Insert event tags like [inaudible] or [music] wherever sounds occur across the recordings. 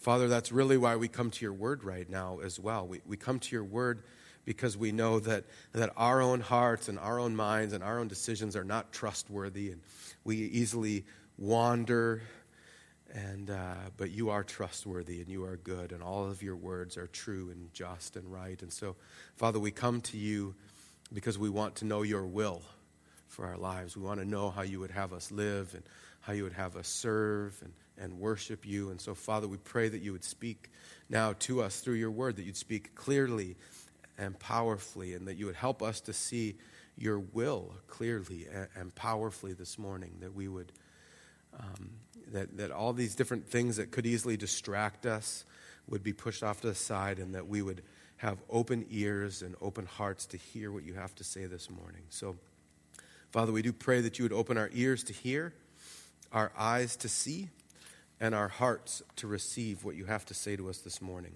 Father, that's really why we come to your word right now as well. We, we come to your word because we know that, that our own hearts and our own minds and our own decisions are not trustworthy and we easily wander. And, uh, but you are trustworthy and you are good, and all of your words are true and just and right. And so, Father, we come to you because we want to know your will for our lives. We want to know how you would have us live and how you would have us serve and, and worship you. And so, Father, we pray that you would speak now to us through your word, that you'd speak clearly and powerfully, and that you would help us to see your will clearly and, powerfully this morning, that we would, um, that, that all these different things that could easily distract us would be pushed off to the side, and that we would have open ears and open hearts to hear what you have to say this morning. So, Father, we do pray that you would open our ears to hear, our eyes to see, and our hearts to receive what you have to say to us this morning.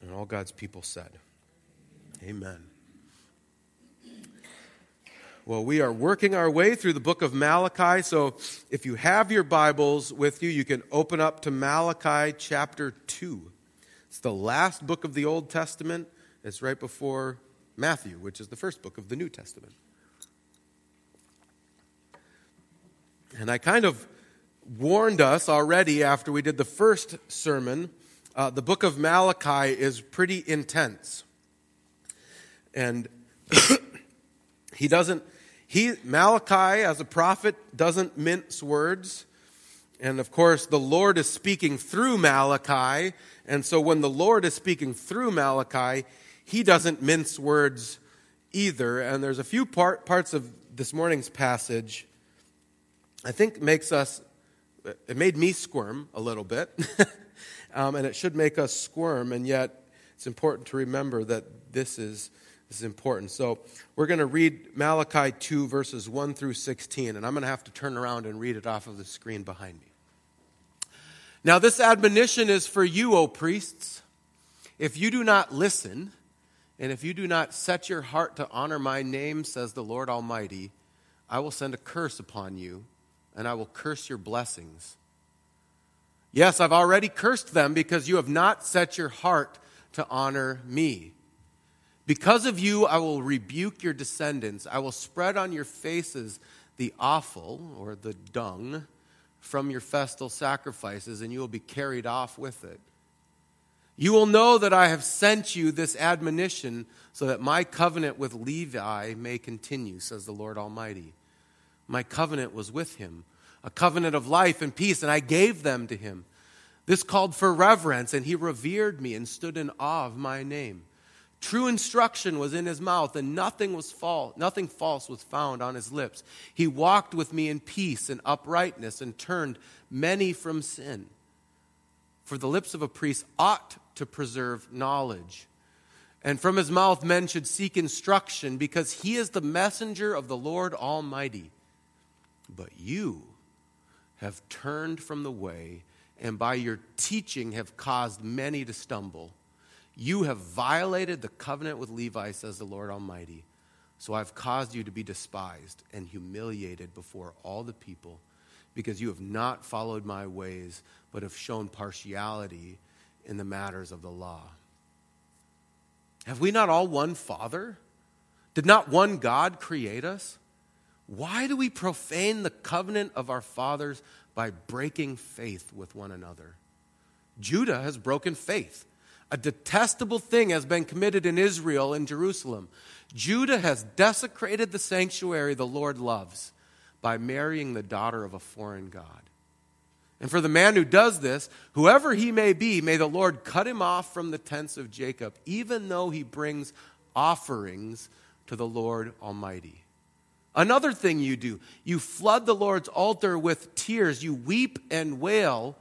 And all God's people said, Amen. Well, we are working our way through the book of Malachi. So if you have your Bibles with you, you can open up to Malachi chapter 2. It's the last book of the Old Testament. It's right before Matthew, which is the first book of the New Testament. And I kind of warned us already after we did the first sermon. Uh, the book of Malachi is pretty intense. And [coughs] he doesn't, he, Malachi as a prophet doesn't mince words. And of course, the Lord is speaking through Malachi. And so when the Lord is speaking through Malachi, he doesn't mince words either. And there's a few part, parts of this morning's passage I think makes us, it made me squirm a little bit, [laughs] um, and it should make us squirm, and yet it's important to remember that this is, this is important. So we're going to read Malachi 2, verses 1 through 16, and I'm going to have to turn around and read it off of the screen behind me. Now, this admonition is for you, O priests. If you do not listen, and if you do not set your heart to honor my name, says the Lord Almighty, I will send a curse upon you and I will curse your blessings. Yes, I've already cursed them because you have not set your heart to honor me. Because of you, I will rebuke your descendants. I will spread on your faces the offal, or the dung, from your festal sacrifices, and you will be carried off with it. You will know that I have sent you this admonition so that my covenant with Levi may continue, says the Lord Almighty. My covenant was with him, a covenant of life and peace, and I gave them to him. This called for reverence, and he revered me and stood in awe of my name. True instruction was in his mouth, and nothing was false, nothing false was found on his lips. He walked with me in peace and uprightness and turned many from sin. For the lips of a priest ought to preserve knowledge. And from his mouth men should seek instruction, because he is the messenger of the Lord Almighty. But you have turned from the way, and by your teaching have caused many to stumble. You have violated the covenant with Levi, says the Lord Almighty. So I've caused you to be despised and humiliated before all the people, because you have not followed my ways, but have shown partiality in the matters of the law. Have we not all one Father? Did not one God create us? Why do we profane the covenant of our fathers by breaking faith with one another? Judah has broken faith. A detestable thing has been committed in Israel and Jerusalem. Judah has desecrated the sanctuary the Lord loves by marrying the daughter of a foreign God. And for the man who does this, whoever he may be, may the Lord cut him off from the tents of Jacob, even though he brings offerings to the Lord Almighty. Another thing you do, you flood the Lord's altar with tears. You weep and wail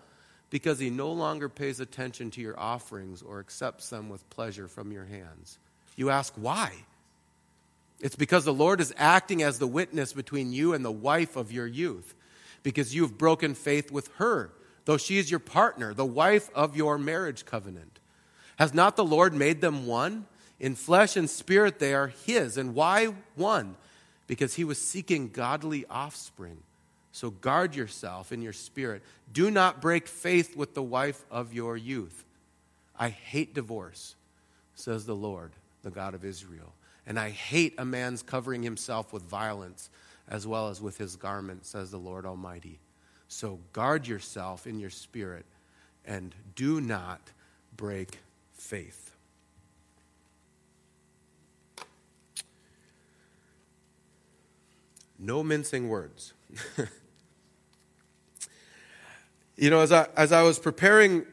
because he no longer pays attention to your offerings or accepts them with pleasure from your hands. You ask, why? It's because the Lord is acting as the witness between you and the wife of your youth, because you have broken faith with her, though she is your partner, the wife of your marriage covenant. Has not the Lord made them one? In flesh and spirit they are his. And why one? Because he was seeking godly offspring. So guard yourself in your spirit. Do not break faith with the wife of your youth. I hate divorce, says the Lord, the God of Israel. And I hate a man's covering himself with violence as well as with his garment, says the Lord Almighty. So guard yourself in your spirit and do not break faith. No mincing words. [laughs] you know, as I, as I was preparing,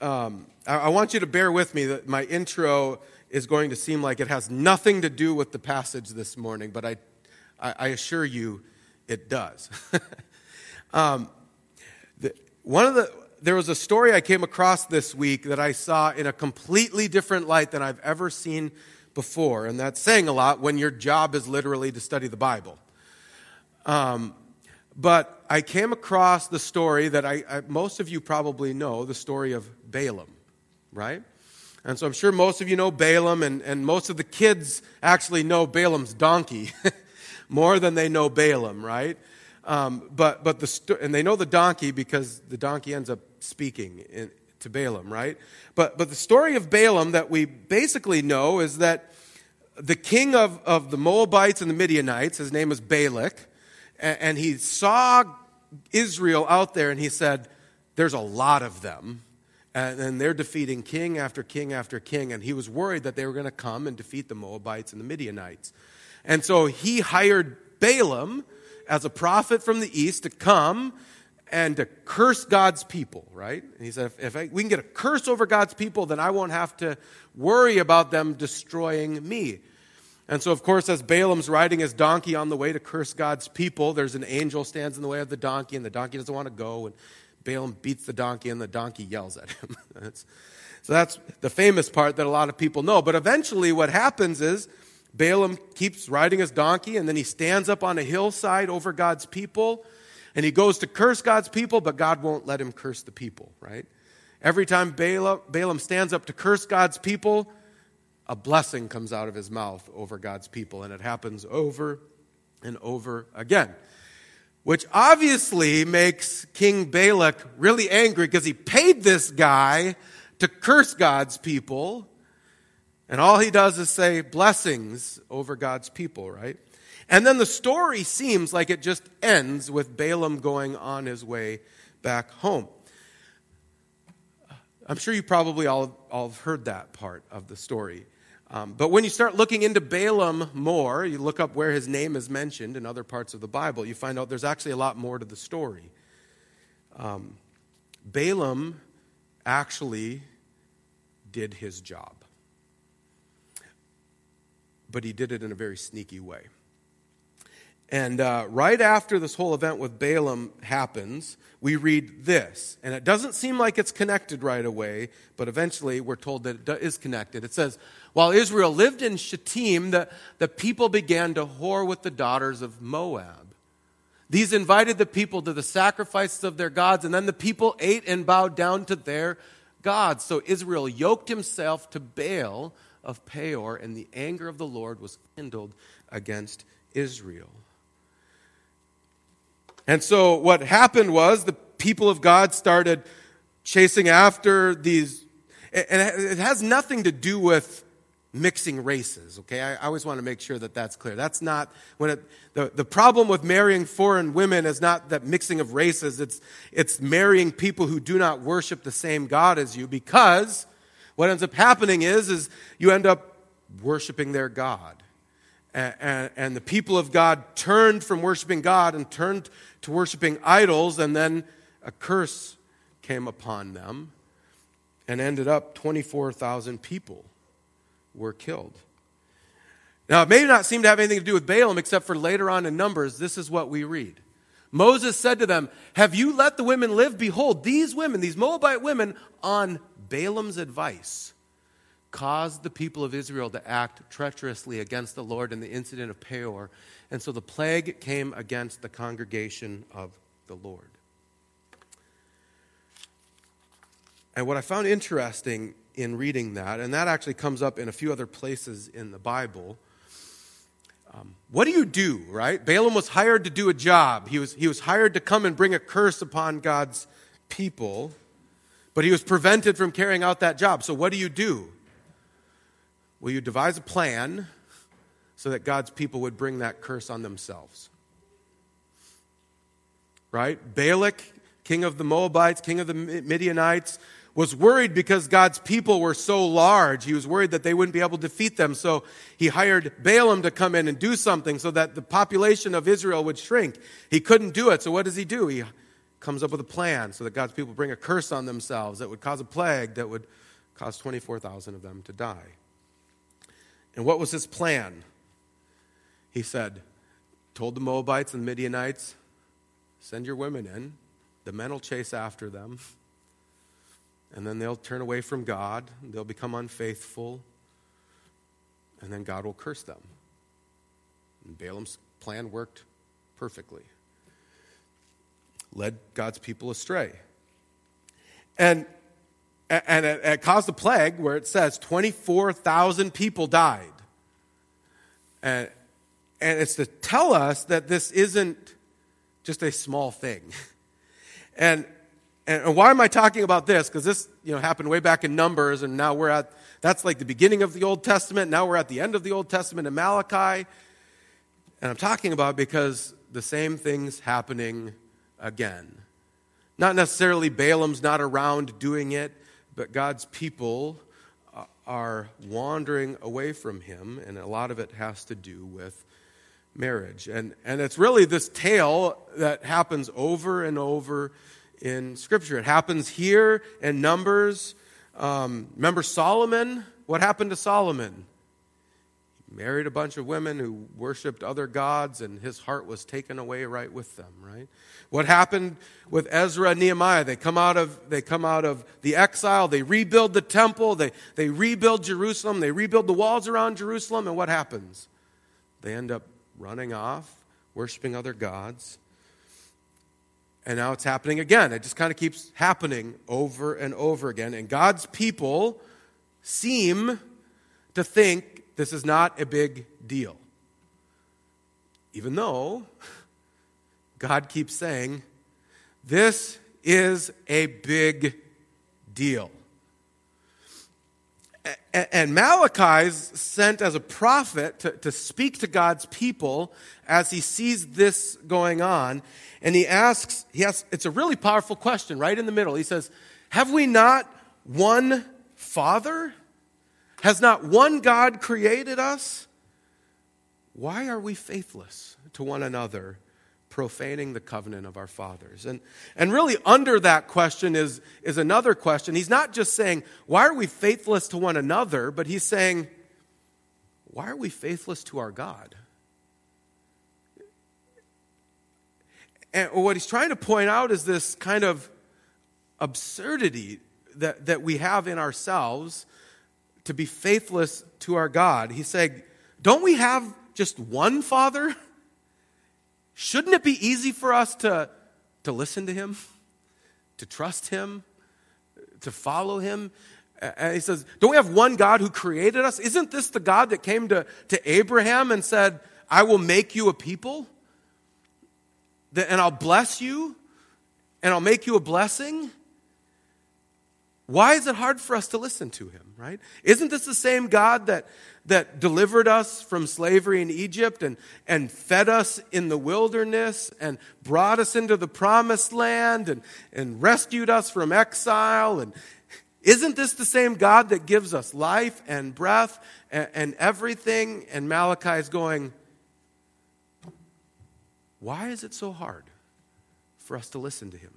um, I, I want you to bear with me that my intro is going to seem like it has nothing to do with the passage this morning, but I, I, I assure you it does. [laughs] um, the, one of the, there was a story I came across this week that I saw in a completely different light than I've ever seen before, and that's saying a lot when your job is literally to study the Bible. Um, but I came across the story that I, I, most of you probably know the story of Balaam, right? And so I'm sure most of you know Balaam, and, and most of the kids actually know Balaam's donkey [laughs] more than they know Balaam, right? Um, but but the and they know the donkey because the donkey ends up speaking in, to Balaam, right? But but the story of Balaam that we basically know is that the king of, of the Moabites and the Midianites, his name is Balak, and, he saw Israel out there and he said, There's a lot of them. And, and they're defeating king after king after king. And he was worried that they were going to come and defeat the Moabites and the Midianites. And so he hired Balaam as a prophet from the east to come and to curse God's people, right? And he said, if, if I, we can get a curse over God's people, then I won't have to worry about them destroying me. And so, of course, as Balaam's riding his donkey on the way to curse God's people, there's an angel stands in the way of the donkey, and the donkey doesn't want to go. And Balaam beats the donkey, and the donkey yells at him. [laughs] so that's the famous part that a lot of people know. But eventually, what happens is Balaam keeps riding his donkey, and then he stands up on a hillside over God's people, and he goes to curse God's people, but God won't let him curse the people, right? Every time Balaam, Balaam stands up to curse God's people, a blessing comes out of his mouth over God's people, and it happens over and over again. Which obviously makes King Balak really angry because he paid this guy to curse God's people. And all he does is say blessings over God's people, right? And then the story seems like it just ends with Balaam going on his way back home. I'm sure you probably all, all heard that part of the story. Um, but when you start looking into Balaam more, you look up where his name is mentioned in other parts of the Bible, you find out there's actually a lot more to the story. Um, Balaam actually did his job, but he did it in a very sneaky way. And uh, right after this whole event with Balaam happens, we read this. And it doesn't seem like it's connected right away, but eventually we're told that it is connected. It says, While Israel lived in Shittim, the, the people began to whore with the daughters of Moab. These invited the people to the sacrifices of their gods, and then the people ate and bowed down to their gods. So Israel yoked himself to Baal of Peor, and the anger of the Lord was kindled against Israel. And so what happened was the people of God started chasing after these, and it has nothing to do with mixing races, okay? I, always want to make sure that that's clear. That's not, when it, the, the problem with marrying foreign women is not that mixing of races, it's, it's marrying people who do not worship the same God as you because what ends up happening is, is you end up worshiping their God. And, and, the people of God turned from worshiping God and turned to worshiping idols, and then a curse came upon them and ended up 24,000 people were killed. Now, it may not seem to have anything to do with Balaam, except for later on in Numbers, this is what we read. Moses said to them, Have you let the women live? Behold, these women, these Moabite women, on Balaam's advice, caused the people of Israel to act treacherously against the Lord in the incident of Peor and so the plague came against the congregation of the Lord. And what I found interesting in reading that, and that actually comes up in a few other places in the Bible, Um, what do you do, right? Balaam was hired to do a job. He was, he was hired to come and bring a curse upon God's people, but he was prevented from carrying out that job. So, what do you do? Will you devise a plan so that God's people would bring that curse on themselves? Right? Balak, king of the Moabites, king of the Midianites, was worried because God's people were so large. He was worried that they wouldn't be able to defeat them. So he hired Balaam to come in and do something so that the population of Israel would shrink. He couldn't do it. So what does he do? He comes up with a plan so that God's people bring a curse on themselves that would cause a plague that would cause 24,000 of them to die. And what was his plan? He said, told the Moabites and Midianites, send your women in. The men will chase after them. And then they'll turn away from God. They'll become unfaithful. And then God will curse them. And Balaam's plan worked perfectly, led God's people astray. And, and it, it caused a plague where it says 24,000 people died. And, and it's to tell us that this isn't just a small thing. [laughs] And and why am I talking about this? Because this, you know, happened way back in Numbers, and now we're at, that's like the beginning of the Old Testament. Now we're at the end of the Old Testament in Malachi. And I'm talking about because the same thing's happening again. Not necessarily Balaam's not around doing it, but God's people are wandering away from him, and a lot of it has to do with marriage. And, and it's really this tale that happens over and over in Scripture. It happens here in Numbers. Um, remember Solomon? What happened to Solomon? Married a bunch of women who worshiped other gods, and his heart was taken away right with them, right? What happened with Ezra and Nehemiah? They come out of, they come out of the exile, they rebuild the temple, they, they rebuild Jerusalem, they rebuild the walls around Jerusalem, and what happens? They end up running off, worshiping other gods. And now it's happening again. It just kind of keeps happening over and over again. And God's people seem to think this is not a big deal. Even though God keeps saying, this is a big deal. And Malachi's sent as a prophet to, to speak to God's people as he sees this going on. And he asks, he asks, it's a really powerful question right in the middle. He says, Have we not one Father? Has not one God created us? Why are we faithless to one another, profaning the covenant of our fathers? And, and really, under that question is, is another question. He's not just saying, Why are we faithless to one another? but he's saying, Why are we faithless to our God? And what he's trying to point out is this kind of absurdity that, that we have in ourselves to be faithless to our God. He's saying, Don't we have just one Father? Shouldn't it be easy for us to, to listen to Him, to trust Him, to follow Him? And he says, Don't we have one God who created us? Isn't this the God that came to, to Abraham and said, I will make you a people? and I'll bless you and I'll make you a blessing. Why is it hard for us to listen to him, right? Isn't this the same God that, that delivered us from slavery in Egypt and, and fed us in the wilderness and brought us into the promised land and, and rescued us from exile? And isn't this the same God that gives us life and breath and, and everything? And Malachi is going, why is it so hard for us to listen to him,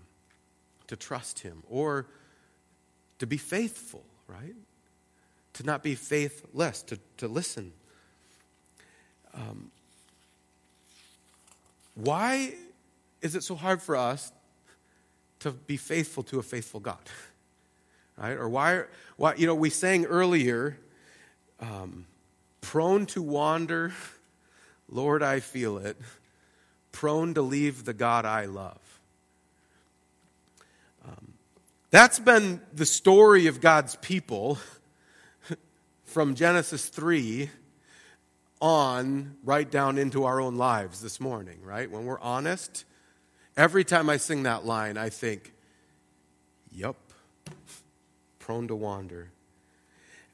to trust him, or to be faithful, right? To not be faithless, to, to listen. Um, why is it so hard for us to be faithful to a faithful God? [laughs] Right? Or why, why you know, we sang earlier, um, prone to wander, [laughs] Lord, I feel it prone to leave the God I love. Um, that's been the story of God's people [laughs] from Genesis 3 on right down into our own lives this morning, right? When we're honest, every time I sing that line, I think, yep, [laughs] prone to wander.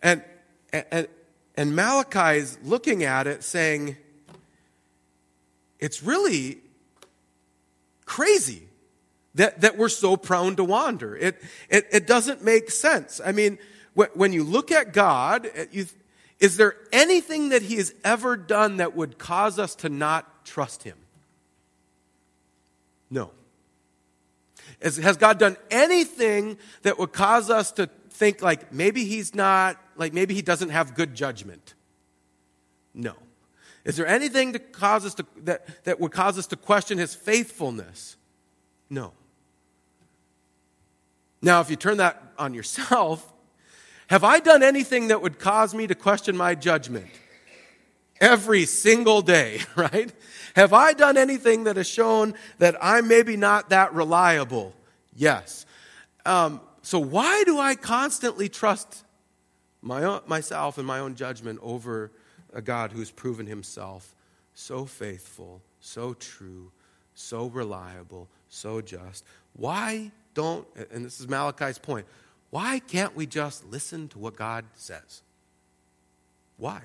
And, and, and Malachi is looking at it saying, it's really crazy that, that we're so prone to wander. It, it, it doesn't make sense. I mean, when you look at God, uh, you, is there anything that He has ever done that would cause us to not trust Him? No. Has God done anything that would cause us to think like maybe He's not, like maybe He doesn't have good judgment? No. Is there anything to cause us to, that, that would cause us to question His faithfulness? No. Now, if you turn that on yourself, [laughs] have I done anything that would cause me to question my judgment? Every single day, [laughs] right? Have I done anything that has shown that I'm maybe not that reliable? Yes. Um, so, why do I constantly trust my own, myself and my own judgment over a God who's proven himself so faithful, so true, so reliable, so just? Why don't, and this is Malachi's point, why can't we just listen to what God says? Why?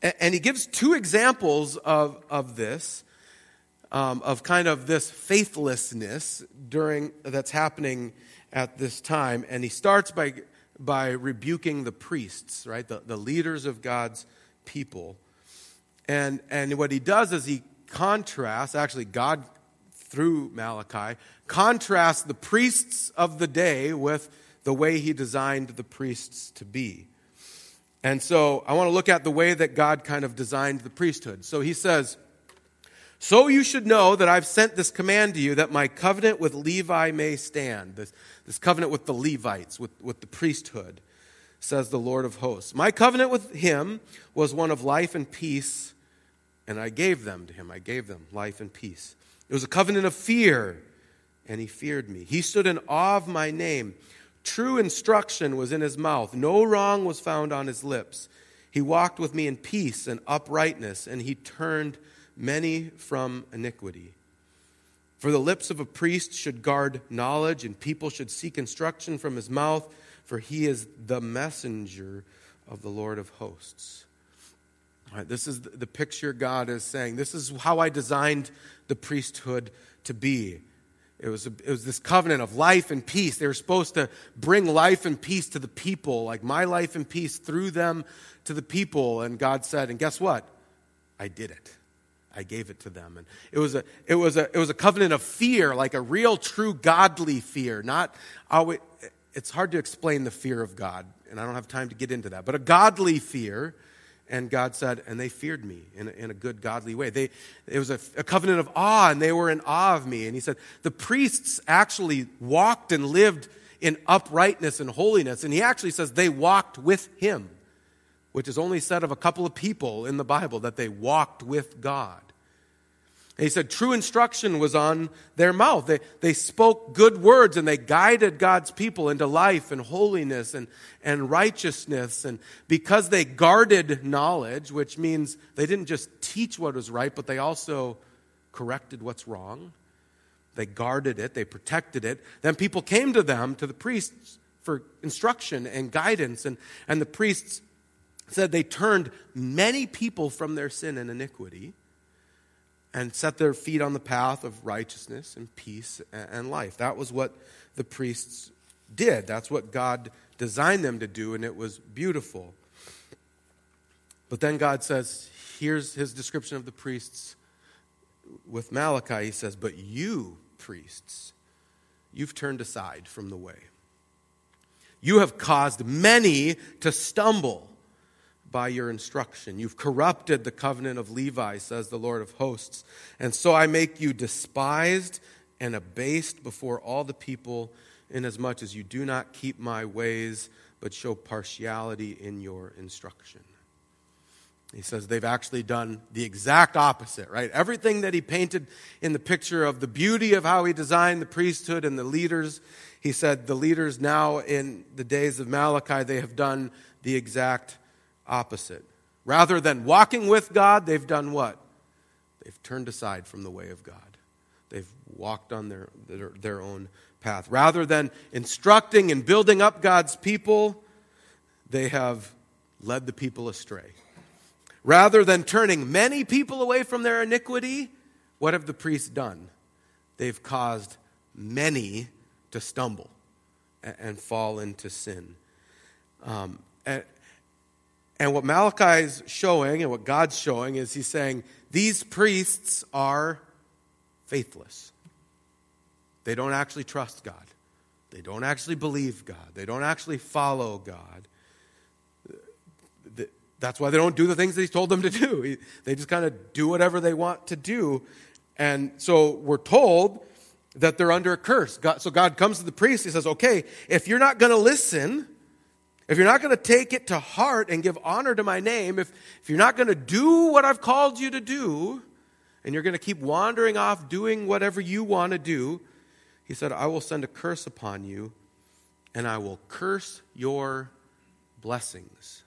And he gives two examples of, of this, um, of kind of this faithlessness during that's happening at this time. And he starts by, by rebuking the priests, right? The, the leaders of God's people. And, and what he does is he contrasts, actually, God through Malachi, contrasts the priests of the day with the way he designed the priests to be. And so I want to look at the way that God kind of designed the priesthood. So he says, So you should know that I've sent this command to you that my covenant with Levi may stand. This, this covenant with the Levites, with, with the priesthood, says the Lord of hosts. My covenant with him was one of life and peace, and I gave them to him. I gave them life and peace. It was a covenant of fear, and he feared me. He stood in awe of my name. True instruction was in his mouth, no wrong was found on his lips. He walked with me in peace and uprightness, and he turned many from iniquity. For the lips of a priest should guard knowledge, and people should seek instruction from his mouth, for he is the messenger of the Lord of hosts. Right, this is the picture God is saying. This is how I designed the priesthood to be. It was, a, it was this covenant of life and peace. They were supposed to bring life and peace to the people, like my life and peace through them to the people. And God said, and guess what? I did it. I gave it to them. And it was a, it was a, it was a covenant of fear, like a real, true, godly fear. Not always, it's hard to explain the fear of God, and I don't have time to get into that, but a godly fear and God said, and they feared me in a, in a good, godly way. They, it was a, a covenant of awe, and they were in awe of me. And he said, the priests actually walked and lived in uprightness and holiness. And he actually says they walked with him, which is only said of a couple of people in the Bible that they walked with God. He said, true instruction was on their mouth. They, they spoke good words and they guided God's people into life and holiness and, and righteousness. And because they guarded knowledge, which means they didn't just teach what was right, but they also corrected what's wrong. They guarded it, they protected it. Then people came to them, to the priests, for instruction and guidance. And, and the priests said they turned many people from their sin and iniquity and set their feet on the path of righteousness and peace and life. That was what the priests did. That's what God designed them to do, and it was beautiful. But then God says, here's his description of the priests with Malachi. He says, But you, priests, you've turned aside from the way. You have caused many to stumble by your instruction. You've corrupted the covenant of Levi, says the Lord of hosts. And so I make you despised and abased before all the people, inasmuch as you do not keep my ways, but show partiality in your instruction. He says they've actually done the exact opposite, right? Everything that he painted in the picture of the beauty of how he designed the priesthood and the leaders, he said the leaders now in the days of Malachi, they have done the exact opposite. Rather than walking with God, they've done what? They've turned aside from the way of God. They've walked on their, their, their own path. Rather than instructing and building up God's people, they have led the people astray. Rather than turning many people away from their iniquity, what have the priests done? They've caused many to stumble and fall into sin. Um, and, and what Malachi is showing and what God's showing is he's saying these priests are faithless. They don't actually trust God. They don't actually believe God. They don't actually follow God. That's why they don't do the things that He's told them to do. They just kind of do whatever they want to do. And so we're told that they're under a curse. God, so God comes to the priest. He says, okay, if you're not going to listen, if you're not going to take it to heart and give honor to my name, if, if you're not going to do what I've called you to do, and you're going to keep wandering off doing whatever you want to do, he said, I will send a curse upon you, and I will curse your blessings.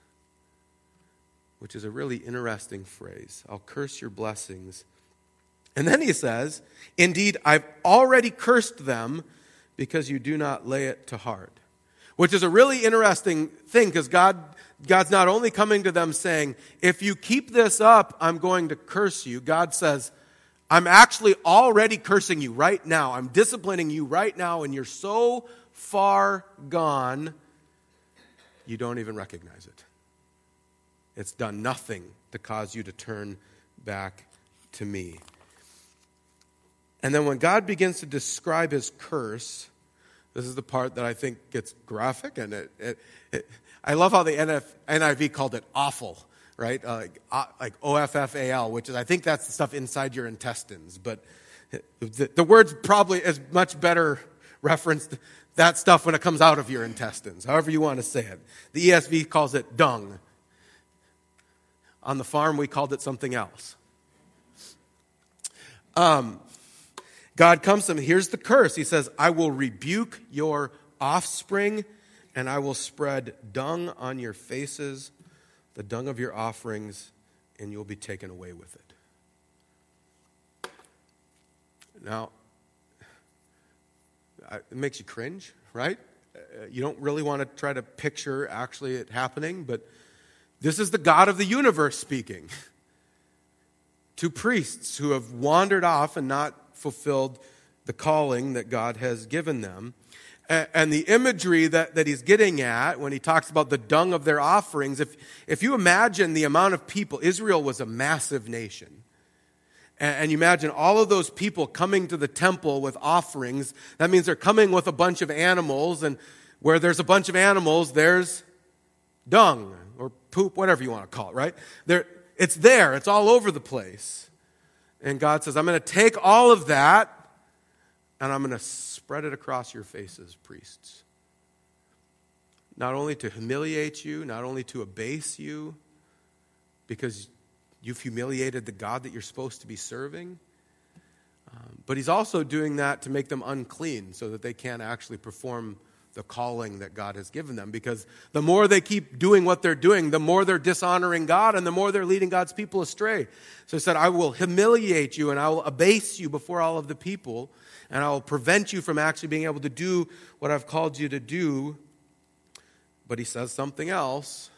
Which is a really interesting phrase. I'll curse your blessings. And then he says, Indeed, I've already cursed them because you do not lay it to heart which is a really interesting thing because God, God's not only coming to them saying, if you keep this up, I'm going to curse you. God says, I'm actually already cursing you right now. I'm disciplining you right now, and you're so far gone, you don't even recognize it. It's done nothing to cause you to turn back to me. And then when God begins to describe his curse, this is the part that I think gets graphic, and it, it, it I love how the NF, NIV called it offal, right? Uh, like, uh, like O-F-F-A-L, which is, I think that's the stuff inside your intestines. But the, the word's probably is much better referenced that stuff when it comes out of your intestines, however you want to say it. The ESV calls it dung. On the farm, we called it something else. Um, God comes to him. Here's the curse. He says, I will rebuke your offspring and I will spread dung on your faces, the dung of your offerings, and you'll be taken away with it. Now, it makes you cringe, right? Uh, you don't really want to try to picture actually it happening, but this is the God of the universe speaking [laughs] to priests who have wandered off and not fulfilled the calling that God has given them. And the imagery that, that he's getting at when he talks about the dung of their offerings, if, if you imagine the amount of people, Israel was a massive nation. And you imagine all of those people coming to the temple with offerings. That means they're coming with a bunch of animals, and where there's a bunch of animals, there's dung or poop, whatever you want to call it, right? There, it's there, it's all over the place. And God says, I'm going to take all of that and I'm going to spread it across your faces, priests. Not only to humiliate you, not only to abase you, because you've humiliated the God that you're supposed to be serving, um, but He's also doing that to make them unclean so that they can't actually perform the calling that God has given them. Because the more they keep doing what they're doing, the more they're dishonoring God and the more they're leading God's people astray. So he said, I will humiliate you and I will abase you before all of the people, and I will prevent you from actually being able to do what I've called you to do. But he says something else.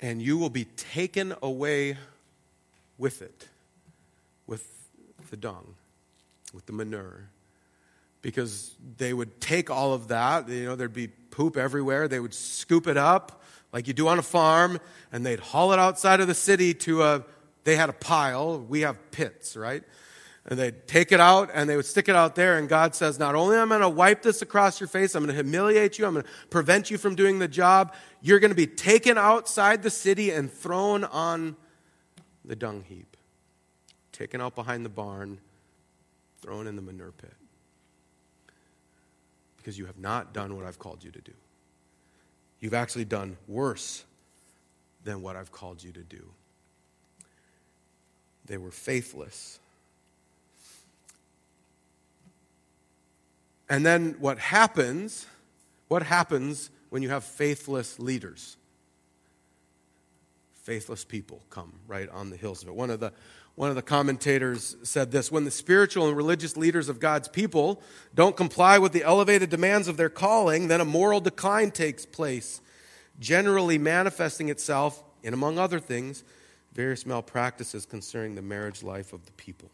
And you will be taken away with it, with the dung, with the manure because they would take all of that. You know, there'd be poop everywhere. They would scoop it up like you do on a farm, and they'd haul it outside of the city to a. They had a pile. We have pits, right? And they'd take it out and they would stick it out there. And God says, Not only am I going to wipe this across your face, I'm going to humiliate you, I'm going to prevent you from doing the job, you're going to be taken outside the city and thrown on the dung heap, taken out behind the barn, thrown in the manure pit because you have not done what I've called you to do. You've actually done worse than what I've called you to do. They were faithless. And then what happens? What happens when you have faithless leaders? faithless people come right on the hills of it. One of the one of the commentators said this When the spiritual and religious leaders of God's people don't comply with the elevated demands of their calling, then a moral decline takes place, generally manifesting itself in, among other things, various malpractices concerning the marriage life of the people.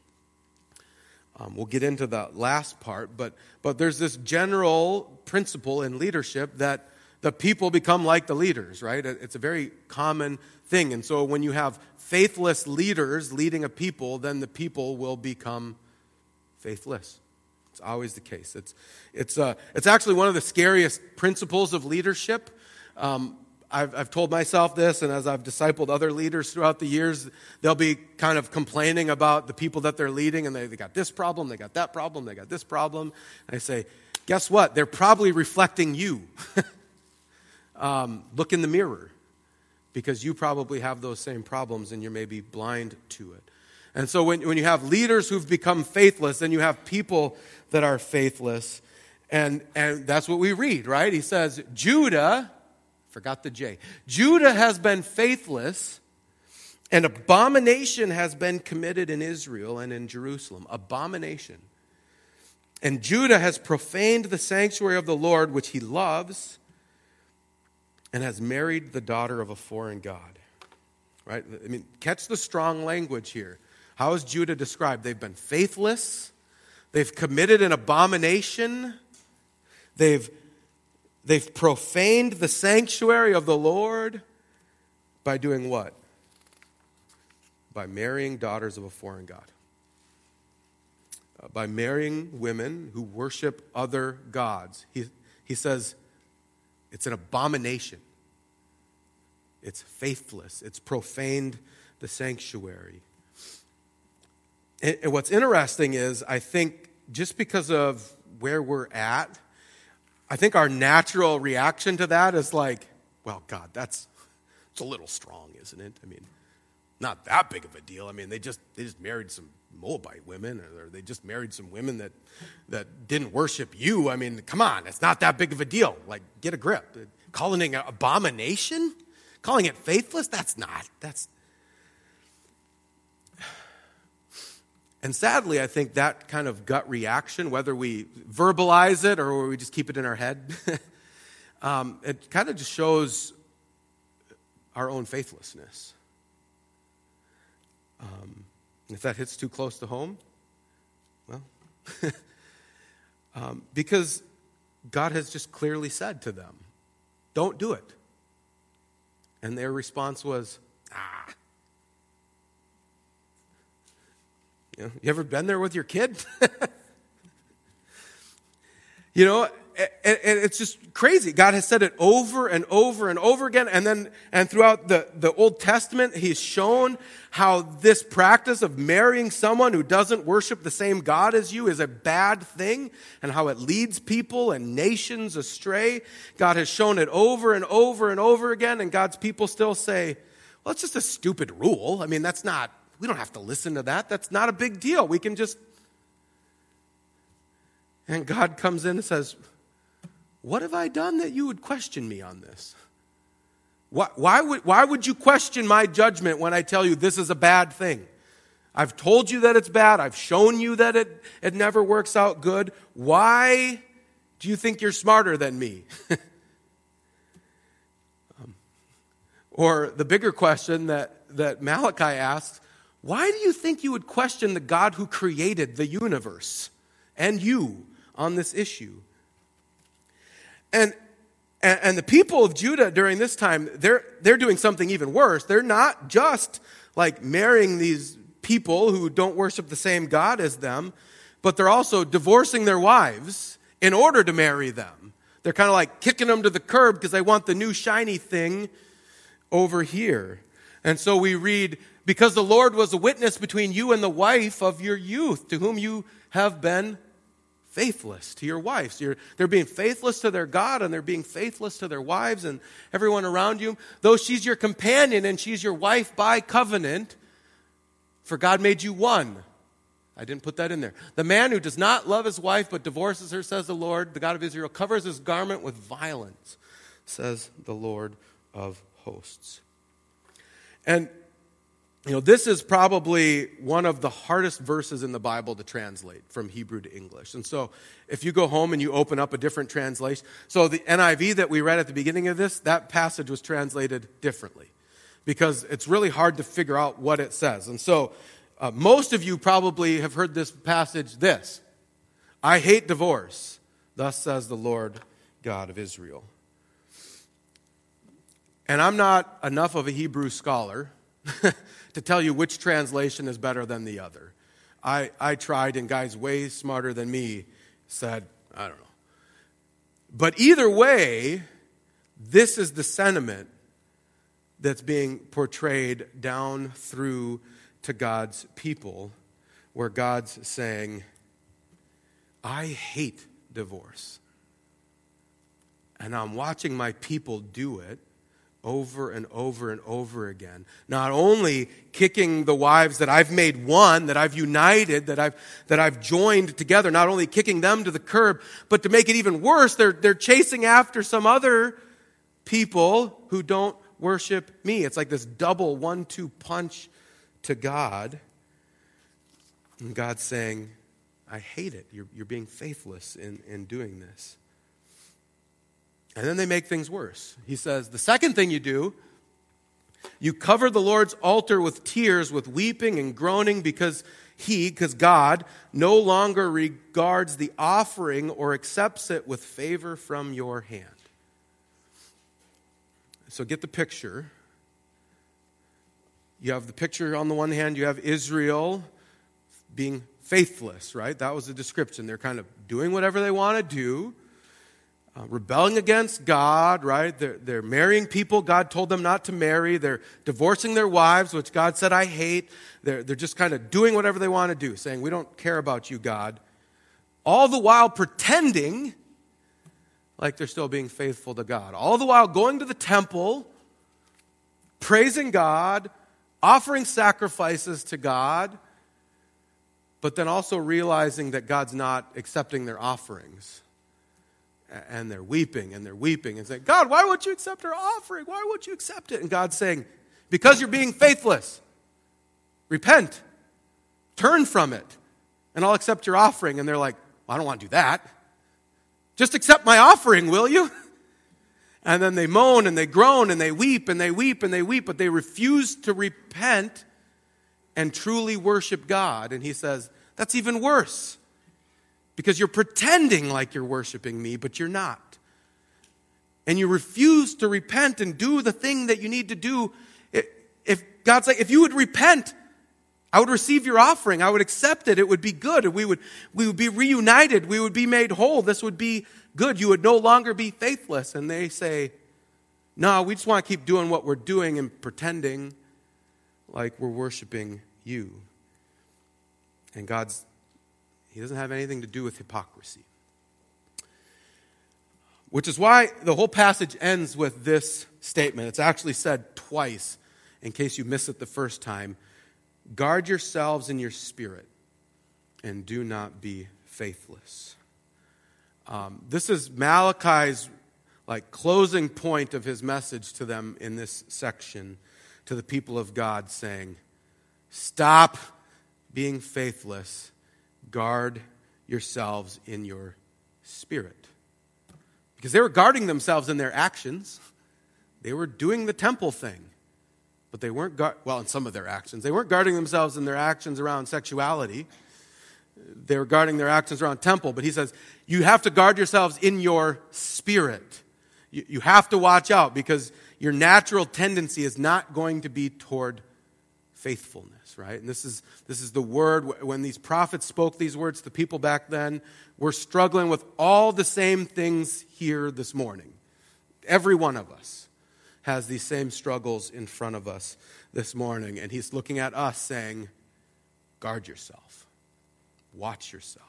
Um, we'll get into the last part, but, but there's this general principle in leadership that the people become like the leaders, right? It's a very common thing. And so when you have faithless leaders leading a people, then the people will become faithless. It's always the case. It's, it's, uh, it's actually one of the scariest principles of leadership. Um, I've, I've told myself this, and as I've discipled other leaders throughout the years, they'll be kind of complaining about the people that they're leading, and they, they got this problem, they got that problem, they got this problem. And I say, guess what? They're probably reflecting you. [laughs] um, look in the mirror, because you probably have those same problems, and you're maybe blind to it. And so when, when you have leaders who've become faithless, then you have people that are faithless. And, and that's what we read, right? He says, Judah Forgot the J. Judah has been faithless, and abomination has been committed in Israel and in Jerusalem. Abomination. And Judah has profaned the sanctuary of the Lord, which he loves, and has married the daughter of a foreign God. Right? I mean, catch the strong language here. How is Judah described? They've been faithless, they've committed an abomination, they've They've profaned the sanctuary of the Lord by doing what? By marrying daughters of a foreign God. Uh, by marrying women who worship other gods. He, he says it's an abomination. It's faithless. It's profaned the sanctuary. And, what's interesting is, I think, just because of where we're at I think our natural reaction to that is like, well, God, that's it's a little strong, isn't it? I mean, not that big of a deal. I mean, they just they just married some Moabite women, or they just married some women that that didn't worship you. I mean, come on, it's not that big of a deal. Like, get a grip. Calling it an abomination, calling it faithless, that's not. That's And sadly, I think that kind of gut reaction, whether we verbalize it or we just keep it in our head, [laughs] um, it kind of just shows our own faithlessness. Um, if that hits too close to home, well, [laughs] um, because God has just clearly said to them, don't do it. And their response was, ah, You, know, you ever been there with your kid? [laughs] you know, and, it's just crazy. God has said it over and over and over again. And then, and throughout the, the Old Testament, He's shown how this practice of marrying someone who doesn't worship the same God as you is a bad thing and how it leads people and nations astray. God has shown it over and over and over again. And God's people still say, well, it's just a stupid rule. I mean, that's not we don't have to listen to that. That's not a big deal. We can just. And God comes in and says, What have I done that you would question me on this? Why, why, would, why would you question my judgment when I tell you this is a bad thing? I've told you that it's bad. I've shown you that it, it never works out good. Why do you think you're smarter than me? [laughs] um, or the bigger question that, that Malachi asks why do you think you would question the God who created the universe and you on this issue? And, and, and, the people of Judah during this time, they're, they're doing something even worse. They're not just like marrying these people who don't worship the same God as them, but they're also divorcing their wives in order to marry them. They're kind of like kicking them to the curb because they want the new shiny thing over here. And so we read because the Lord was a witness between you and the wife of your youth, to whom you have been faithless to your wives. So they're being faithless to their God and they're being faithless to their wives and everyone around you. Though she's your companion and she's your wife by covenant, for God made you one. I didn't put that in there. The man who does not love his wife but divorces her, says the Lord, the God of Israel, covers his garment with violence, says the Lord of hosts. And, you know, this is probably one of the hardest verses in the Bible to translate from Hebrew to English. And so if you go home and you open up a different translation, so the NIV that we read at the beginning of this, that passage was translated differently because it's really hard to figure out what it says. And so uh, most of you probably have heard this passage this I hate divorce. Thus says the Lord God of Israel. And I'm not enough of a Hebrew scholar [laughs] to tell you which translation is better than the other. I, I tried, and guys way smarter than me said, I don't know. But either way, this is the sentiment that's being portrayed down through to God's people, where God's saying, I hate divorce. And I'm watching my people do it over and over and over again. Not only kicking the wives that I've made one, that I've united, that I've, that I've joined together, not only kicking them to the curb, but to make it even worse, they're, they're chasing after some other people who don't worship me. It's like this double one two punch to God. And God's saying, I hate it. You're, you're being faithless in, in doing this. And then they make things worse. He says, The second thing you do, you cover the Lord's altar with tears, with weeping and groaning, because He, because God, no longer regards the offering or accepts it with favor from your hand. So get the picture. You have the picture on the one hand, you have Israel being faithless, right? That was the description. They're kind of doing whatever they want to do, uh, rebelling against God, right? They're, they're marrying people God told them not to marry. They're divorcing their wives, which God said, I hate. They're, they're just kind of doing whatever they want to do, saying, We don't care about you, God. All the while pretending like they're still being faithful to God. All the while going to the temple, praising God, offering sacrifices to God, but then also realizing that God's not accepting their offerings. And they're weeping and they're weeping and saying, God, why won't you accept our offering? Why won't you accept it? And God's saying, Because you're being faithless. Repent, turn from it, and I'll accept your offering. And they're like, well, I don't want to do that. Just accept my offering, will you? [laughs] And then they moan and they groan and they weep and they weep and they weep, but they refuse to repent and truly worship God. And he says, That's even worse because you're pretending like you're worshiping me, but you're not. And you refuse to repent and do the thing that you need to do. If God's like, if you would repent, I would receive your offering. I would accept it. It would be good. We would, we would be reunited. We would be made whole. This would be good. You would no longer be faithless. And they say, No, we just want to keep doing what we're doing and pretending like we're worshiping you. And God's, He doesn't have anything to do with hypocrisy. Which is why the whole passage ends with this statement. It's actually said twice in case you miss it the first time. Guard yourselves in your spirit and do not be faithless. Um, this is Malachi's like closing point of his message to them in this section to the people of God saying, Stop being faithless. Guard yourselves in your spirit. Because they were guarding themselves in their actions. They were doing the temple thing but they weren't, well, in some of their actions, they weren't guarding themselves in their actions around sexuality. They were guarding their actions around temple. But he says, you have to guard yourselves in your spirit. You, you have to watch out because your natural tendency is not going to be toward faithfulness, right? And this is, this is the word, when these prophets spoke these words to the people back then, we're struggling with all the same things here this morning. Every one of us has these same struggles in front of us this morning. And he's looking at us saying, guard yourself, watch yourself.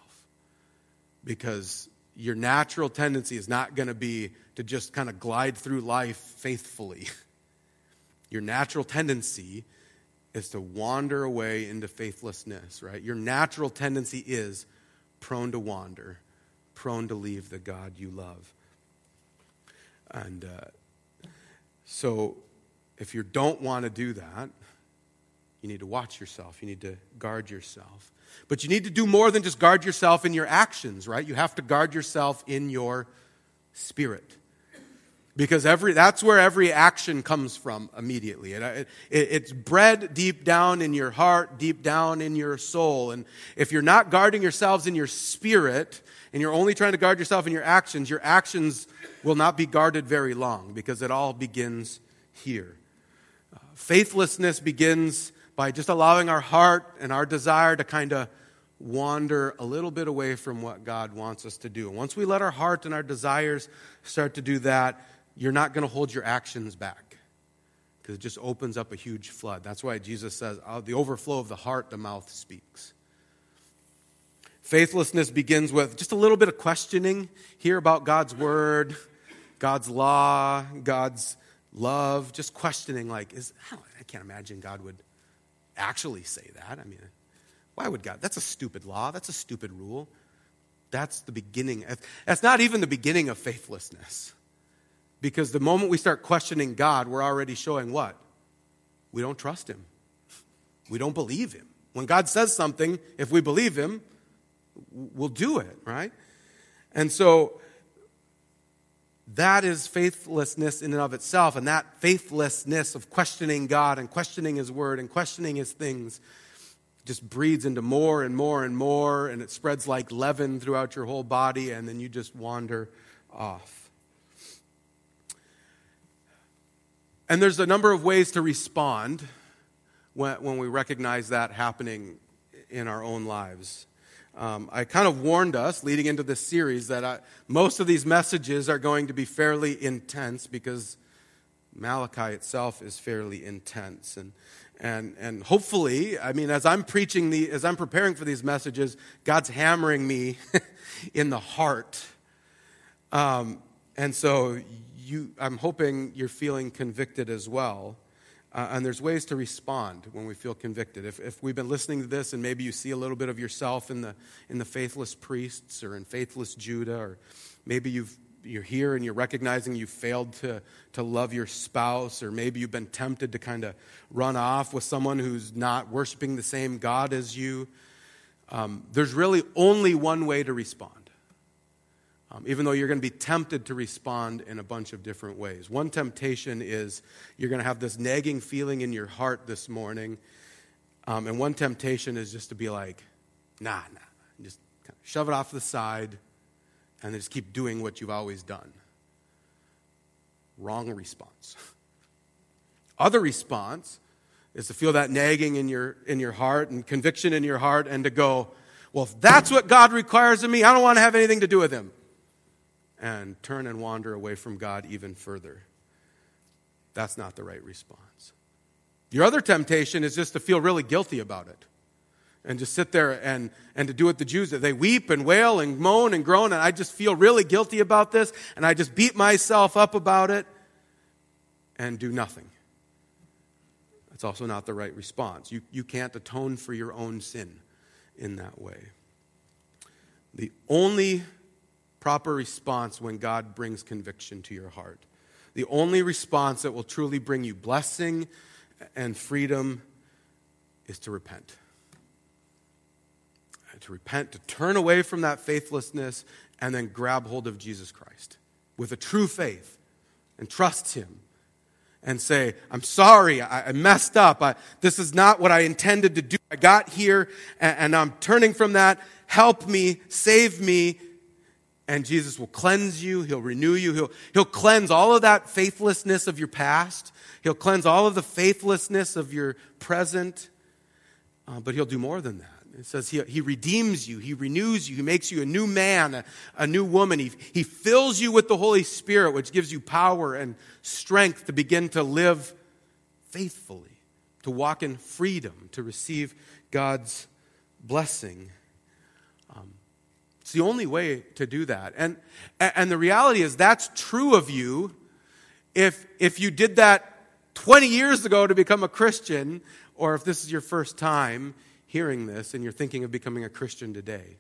Because your natural tendency is not going to be to just kind of glide through life faithfully. [laughs] Your natural tendency is to wander away into faithlessness, right? Your natural tendency is prone to wander, prone to leave the God you love. And uh, so if you don't want to do that, you need to watch yourself. You need to guard yourself. But you need to do more than just guard yourself in your actions, right? You have to guard yourself in your spirit. Because every, that's where every action comes from immediately. It, it, it's bred deep down in your heart, deep down in your soul. And if you're not guarding yourselves in your spirit, and you're only trying to guard yourself in your actions, your actions will not be guarded very long because it all begins here. Uh, faithlessness begins by just allowing our heart and our desire to kind of wander a little bit away from what God wants us to do. Once we let our heart and our desires start to do that, you're not going to hold your actions back because it just opens up a huge flood. That's why Jesus says, the overflow of the heart, the mouth speaks. Faithlessness begins with just a little bit of questioning here about God's word, God's law, God's love, just questioning, like, is, I can't imagine God would actually say that. I mean, why would God? That's a stupid law. That's a stupid rule. That's the beginning. That's not even the beginning of faithlessness. Because the moment we start questioning God, we're already showing what? We don't trust Him. We don't believe Him. When God says something, if we believe Him, we'll do it, right? And so that is faithlessness in and of itself. And that faithlessness of questioning God and questioning His Word and questioning His things just breeds into more and more and more, and it spreads like leaven throughout your whole body, and then you just wander off. And there's a number of ways to respond when, when we recognize that happening in our own lives. Um, I kind of warned us leading into this series that I, most of these messages are going to be fairly intense because Malachi itself is fairly intense. And, and, and hopefully, I mean, as I'm preaching, the, as I'm preparing for these messages, God's hammering me [laughs] in the heart. Um, and so you, I'm hoping you're feeling convicted as well. Uh, and there's ways to respond when we feel convicted. If, if we've been listening to this and maybe you see a little bit of yourself in the, in the faithless priests or in faithless Judah, or maybe you've, you're here and you're recognizing you failed to, to love your spouse, or maybe you've been tempted to kind of run off with someone who's not worshiping the same God as you, um, there's really only one way to respond um, even though you're going to be tempted to respond in a bunch of different ways. One temptation is you're going to have this nagging feeling in your heart this morning. Um, and one temptation is just to be like, nah, nah. Just kind of shove it off the side and just keep doing what you've always done. Wrong response. [laughs] Other response is to feel that nagging in your, in your heart and conviction in your heart and to go, well, if that's what God requires of me, I don't want to have anything to do with Him and turn and wander away from God even further. That's not the right response. Your other temptation is just to feel really guilty about it and just sit there and, and to do what the Jews did. They weep and wail and moan and groan, and I just feel really guilty about this, and I just beat myself up about it and do nothing. That's also not the right response. You, you can't atone for your own sin in that way. The only proper response when God brings conviction to your heart. The only response that will truly bring you blessing and freedom is to repent. To repent, to turn away from that faithlessness, and then grab hold of Jesus Christ with a true faith and trust Him and say, I'm sorry, I, messed up. I, this is not what I intended to do. I got here and, and I'm turning from that. Help me, save me, and Jesus will cleanse you. He'll renew you. He'll, he'll cleanse all of that faithlessness of your past. He'll cleanse all of the faithlessness of your present. Uh, but he'll do more than that. It says he, he redeems you, he renews you, he makes you a new man, a, a new woman. He, he fills you with the Holy Spirit, which gives you power and strength to begin to live faithfully, to walk in freedom, to receive God's blessing. Um, it's the only way to do that. And, and the reality is that's true of you if, if you did that 20 years ago to become a Christian, or if this is your first time hearing this and you're thinking of becoming a Christian today.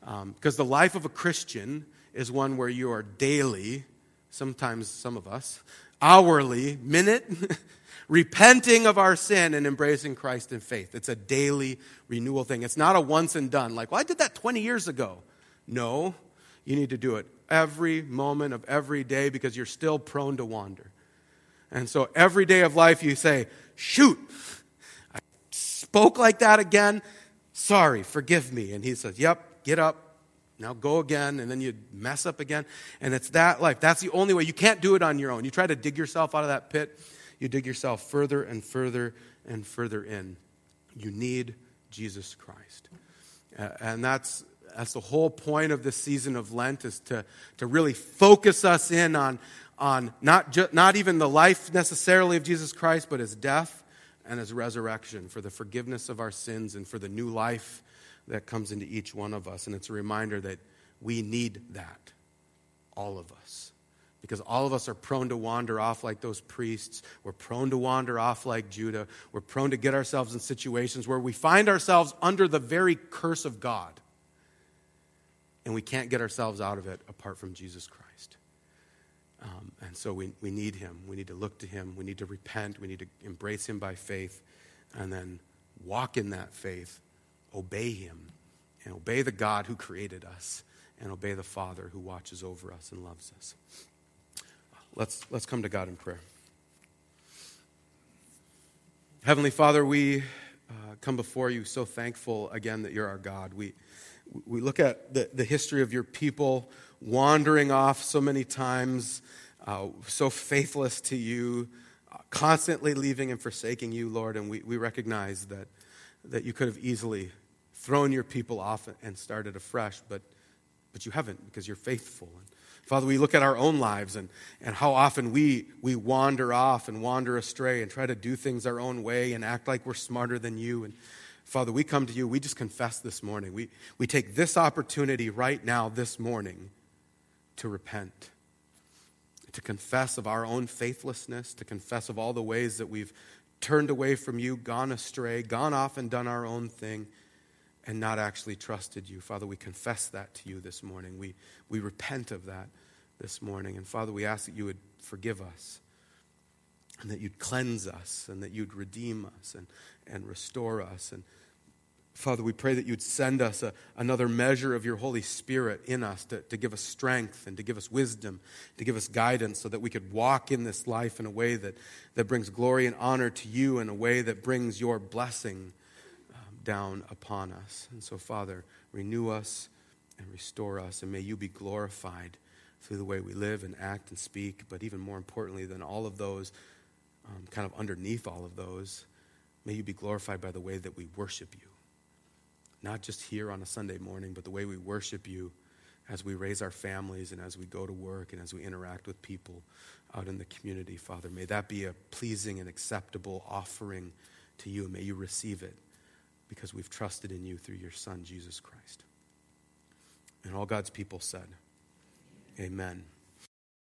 Because um, the life of a Christian is one where you are daily, sometimes some of us, hourly, minute, [laughs] repenting of our sin and embracing Christ in faith. It's a daily renewal thing. It's not a once and done, like, well, I did that 20 years ago. No, you need to do it every moment of every day because you're still prone to wander. And so every day of life you say, shoot, I spoke like that again. Sorry, forgive me. And he says, yep, get up. Now go again, and then you mess up again. And it's that life. That's the only way. You can't do it on your own. You try to dig yourself out of that pit, you dig yourself further and further and further in. You need Jesus Christ. And that's that's the whole point of this season of Lent is to, to really focus us in on, on not, ju- not even the life necessarily of Jesus Christ, but his death and his resurrection for the forgiveness of our sins and for the new life that comes into each one of us. And it's a reminder that we need that, all of us. Because all of us are prone to wander off like those priests. We're prone to wander off like Judah. We're prone to get ourselves in situations where we find ourselves under the very curse of God and we can't get ourselves out of it apart from Jesus Christ. Um, and so we, we need him. We need to look to him. We need to repent. We need to embrace him by faith and then walk in that faith, obey him, and obey the God who created us, and obey the Father who watches over us and loves us. Let's, let's come to God in prayer. Heavenly Father, we uh, come before you so thankful again that you're our God. We, we look at the, the history of your people wandering off so many times, uh, so faithless to you, uh, constantly leaving and forsaking you, Lord. And we, we recognize that, that you could have easily thrown your people off and started afresh, but, but you haven't because you're faithful. And Father, we look at our own lives and, and how often we, we wander off and wander astray and try to do things our own way and act like we're smarter than you. And Father, we come to you, we just confess this morning. We, we take this opportunity right now, this morning, to repent, to confess of our own faithlessness, to confess of all the ways that we've turned away from you, gone astray, gone off and done our own thing, and not actually trusted you. Father, we confess that to you this morning. We, we repent of that this morning. And Father, we ask that you would forgive us and that you'd cleanse us and that you'd redeem us and, and restore us. And Father, we pray that you'd send us a, another measure of your Holy Spirit in us to, to give us strength and to give us wisdom, to give us guidance so that we could walk in this life in a way that, that brings glory and honor to you, in a way that brings your blessing um, down upon us. And so, Father, renew us and restore us, and may you be glorified through the way we live and act and speak, but even more importantly than all of those, um, kind of underneath all of those, May you be glorified by the way that we worship you. Not just here on a Sunday morning, but the way we worship you as we raise our families and as we go to work and as we interact with people out in the community, Father. May that be a pleasing and acceptable offering to you. May you receive it because we've trusted in you through your Son, Jesus Christ. And all God's people said, Amen.